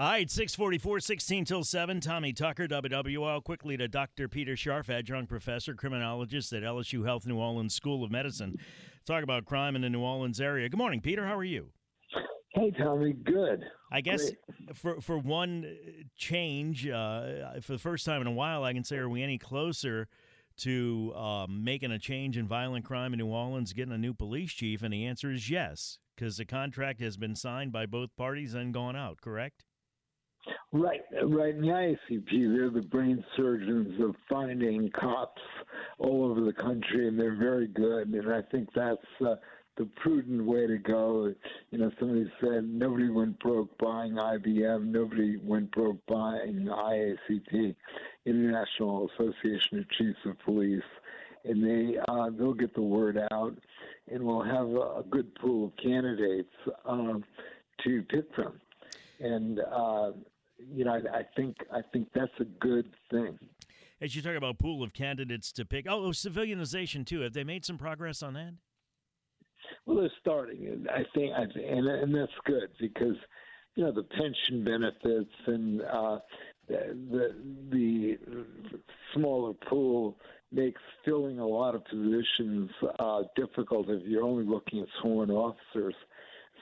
All right, 644, 16 till 7. Tommy Tucker, WWL. Quickly to Dr. Peter Scharf, adjunct professor, criminologist at LSU Health New Orleans School of Medicine. Talk about crime in the New Orleans area. Good morning, Peter. How are you? Hey, Tommy. Good. I guess for for one change, uh, for the first time in a while, I can say, are we any closer to um, making a change in violent crime in New Orleans, getting a new police chief? And the answer is yes, because the contract has been signed by both parties and gone out. Correct? Right, right. In the IACP, they're the brain surgeons of finding cops all over the country, and they're very good. And I think that's uh, the prudent way to go. You know, somebody said nobody went broke buying IBM, nobody went broke buying IACP, International Association of Chiefs of Police, and they uh, they'll get the word out, and we'll have a, a good pool of candidates um, to pick from, and. Uh, you know, I, I think I think that's a good thing. As you talk about pool of candidates to pick, oh, civilianization too. Have they made some progress on that? Well, they're starting, and I think, and and that's good because you know the pension benefits and uh, the the smaller pool makes filling a lot of positions uh, difficult if you're only looking at sworn officers.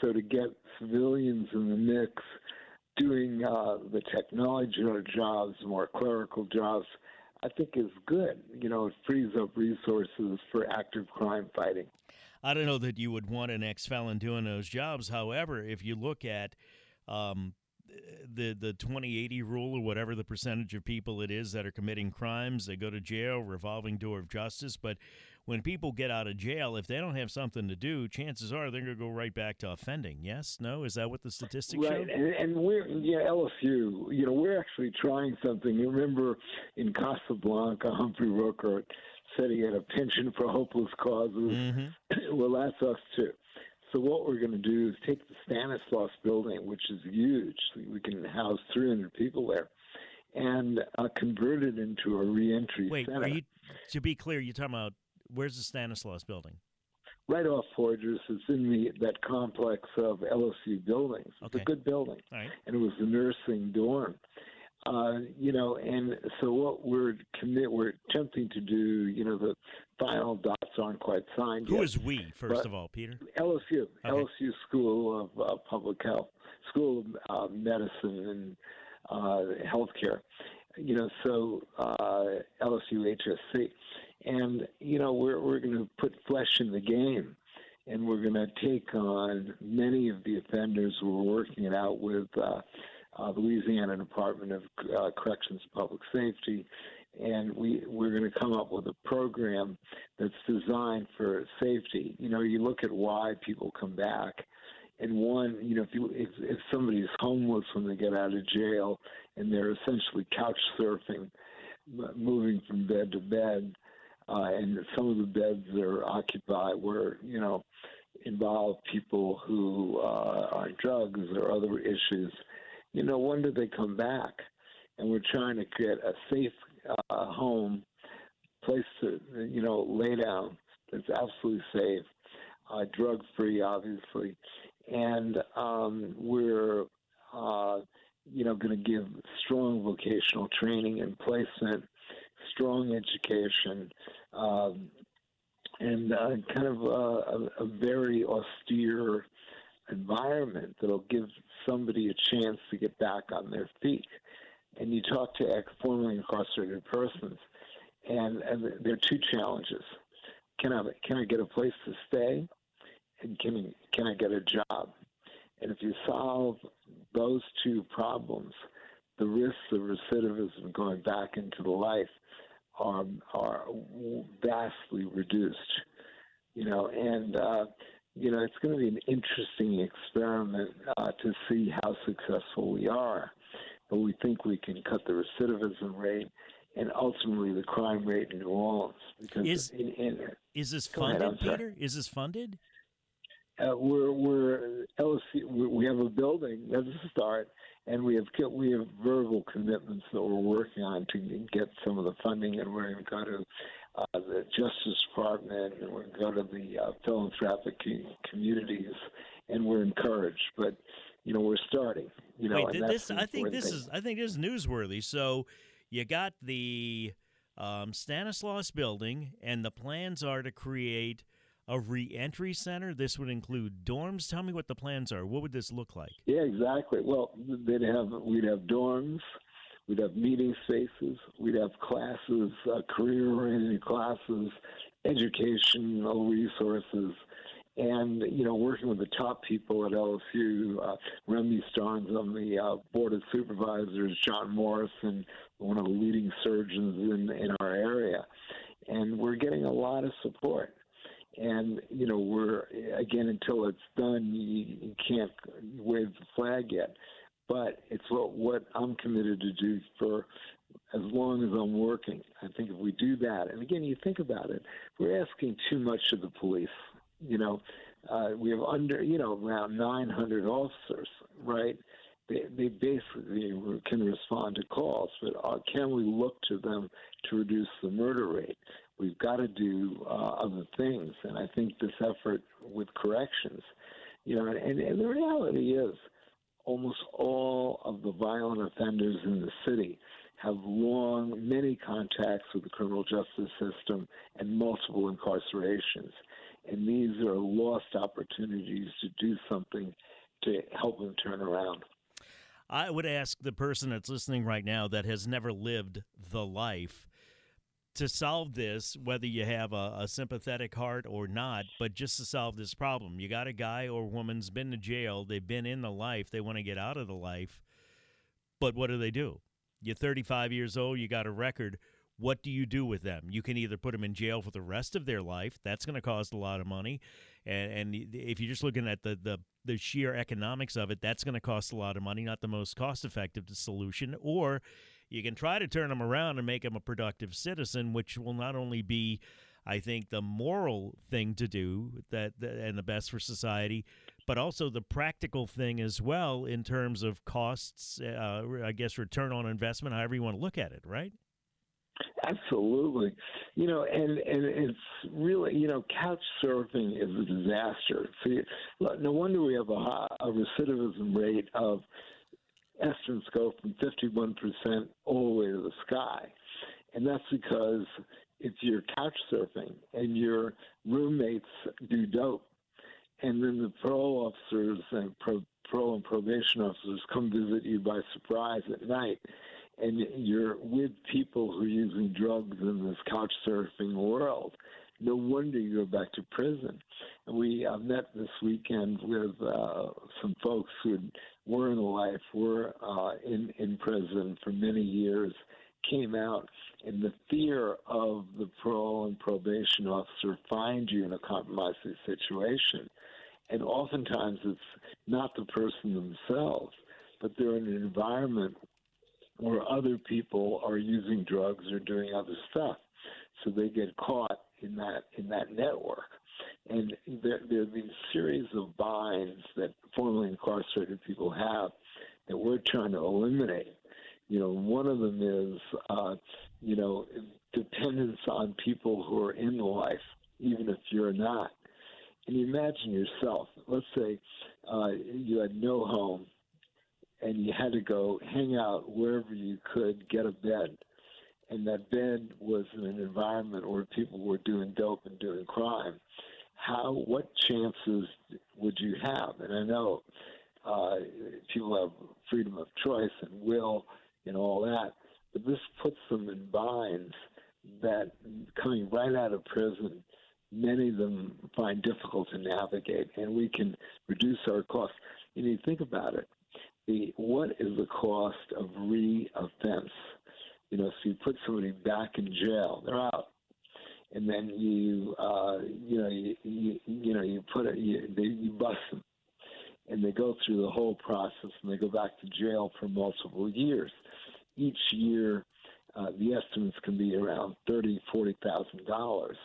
So to get civilians in the mix doing uh, the technology jobs, more clerical jobs, I think is good. You know, it frees up resources for active crime fighting. I don't know that you would want an ex felon doing those jobs. However, if you look at um, the the 2080 rule or whatever the percentage of people it is that are committing crimes, they go to jail, revolving door of justice. But when people get out of jail, if they don't have something to do, chances are they're going to go right back to offending. Yes, no, is that what the statistics right. show? And, and, we're yeah LSU. You know, we're actually trying something. You remember in Casablanca, Humphrey Rooker said he had a penchant for hopeless causes. Mm-hmm. well, that's us too. So what we're going to do is take the Stanislaus building, which is huge. We can house 300 people there, and uh, convert it into a reentry Wait, center. You, to be clear, you're talking about where's the Stanislaus building? Right off Forgers. It's in the that complex of LSU buildings. It's okay. a good building, right. and it was the nursing dorm. Uh, you know, and so what we're commit, we're attempting to do, you know, the final dots aren't quite signed Who yet. Who is we, first of all, Peter? LSU, okay. LSU School of uh, Public Health, School of uh, Medicine and uh, Healthcare. You know, so uh, LSU HSC, and you know, we're we're going to put flesh in the game and we're going to take on many of the offenders. We're working it out with uh, uh, Louisiana Department of uh, Corrections Public Safety, and we we're going to come up with a program that's designed for safety. You know, you look at why people come back, and one, you know, if you if, if somebody's homeless when they get out of jail and they're essentially couch surfing, moving from bed to bed, uh, and some of the beds are occupied where you know involve people who uh, are drugs or other issues you know, when do they come back? And we're trying to get a safe uh, home, place to, you know, lay down that's absolutely safe, uh, drug free, obviously. And um, we're, uh, you know, going to give strong vocational training and placement, strong education, um, and uh, kind of a, a, very austere environment that'll give somebody a chance to get back on their feet. And you talk to ex- formerly incarcerated persons, and, and there are two challenges: can I can I get a place to stay, and can can I get a job? And if you solve those two problems, the risks of recidivism going back into the life are are vastly reduced. You know, and uh, you know, it's going to be an interesting experiment uh, to see how successful we are. But we think we can cut the recidivism rate and ultimately the crime rate in New Orleans. Because is, in, in, is this funded, ahead, Peter? Is this funded? Uh, we're we're LSU. We have a building. That's a start, and we have we have verbal commitments that we're working on to get some of the funding, and we're going to go to uh, the Justice Department, and we're going to go to the uh, philanthropic communities, and we're encouraged. But you know, we're starting. You know, Wait, this I think this thing. is I think this is newsworthy. So you got the um, Stanislaus building, and the plans are to create a reentry center. This would include dorms. Tell me what the plans are. What would this look like? Yeah, exactly. Well, they'd have we'd have dorms, we'd have meeting spaces, we'd have classes, uh, career-oriented classes, educational resources, and you know, working with the top people at LSU, uh, Remy Starns on the uh, board of supervisors, John Morrison, one of the leading surgeons in in our area, and we're getting a lot of support. And you know, we're again until it's done, you, you can't wave the flag yet. But it's what what I'm committed to do for as long as I'm working. I think if we do that, and again, you think about it, we're asking too much of the police you know, uh, we have under, you know, around 900 officers, right? They, they basically can respond to calls, but uh, can we look to them to reduce the murder rate? We've got to do uh, other things, and I think this effort with corrections, you know, and, and the reality is, almost all of the violent offenders in the city have long, many contacts with the criminal justice system and multiple incarcerations and these are lost opportunities to do something to help them turn around. I would ask the person that's listening right now that has never lived the life to solve this, whether you have a, a, sympathetic heart or not, but just to solve this problem. You got a guy or woman's been to jail, they've been in the life, they want to get out of the life, but what do they do? You're 35 years old, you got a record what do you do with them? You can either put them in jail for the rest of their life. That's going to cost a lot of money, and and if you're just looking at the the the sheer economics of it, that's going to cost a lot of money. Not the most cost effective solution. Or you can try to turn them around and make them a productive citizen, which will not only be I think the moral thing to do that, that, and the best for society, but also the practical thing as well in terms of costs. Uh, I guess return on investment, however you want to look at it, right? Absolutely. You know, and and it's really, you know, couch surfing is a disaster. See, no wonder we have a, a recidivism rate of estimates go from 51% all the way to the sky. And that's because if you're couch surfing and your roommates do dope, and then the parole officers and pro, parole and probation officers come visit you by surprise at night, and you're with people who are using drugs in this couch surfing world. No wonder you go back to prison. And we uh, met this weekend with uh, some folks who were in life, were uh, in in prison for many years, came out, and the fear of the parole and probation officer find you in a compromising situation. And oftentimes it's not the person themselves, but they're in an environment where other people are using drugs or doing other stuff. So they get caught in that in that network. And there, there are these series of binds that formerly incarcerated people have that we're trying to eliminate. You know, one of them is, uh, you know, dependence on people who are in life, even if you're not. And you imagine yourself, let's say uh, you had no home, and you had to go hang out wherever you could get a bed. And that bed was in an environment where people were doing dope and doing crime. How, what chances would you have? And I know uh, people have freedom of choice and will and all that, but this puts them in binds that coming right out of prison, many of them find difficult to navigate, and we can reduce our costs. And you think about it, the what is the cost of re-offense? You know, so you put somebody back in jail, they're out, and then you, uh, you know, you, you, you know, you put it, you, they, you bust them, and they go through the whole process, and they go back to jail for multiple years. Each year, uh, the estimates can be around thirty, forty thousand dollars,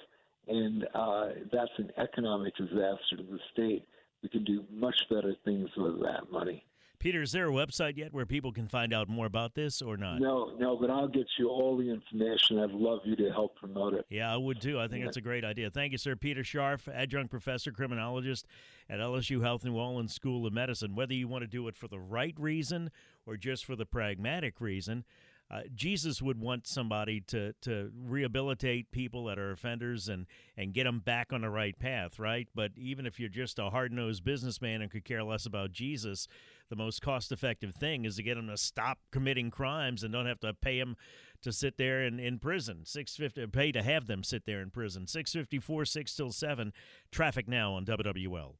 and uh, that's an economic disaster to the state. We can do much better things with that money. Peter, is there a website yet where people can find out more about this or not? No, no, but I'll get you all the information. I'd love you to help promote it. Yeah, I would too. I think Yeah. that's a great idea. Thank you, sir. Peter Scharf, adjunct professor, criminologist at LSU Health New Orleans School of Medicine. Whether you want to do it for the right reason or just for the pragmatic reason, uh, Jesus would want somebody to to rehabilitate people that are offenders and and get them back on the right path, right? But even if you're just a hard nosed businessman and could care less about Jesus, the most cost effective thing is to get them to stop committing crimes and don't have to pay them to sit there in, in prison. Six fifty pay to have them sit there in prison. Six fifty four, six till seven. Traffic now on WWL.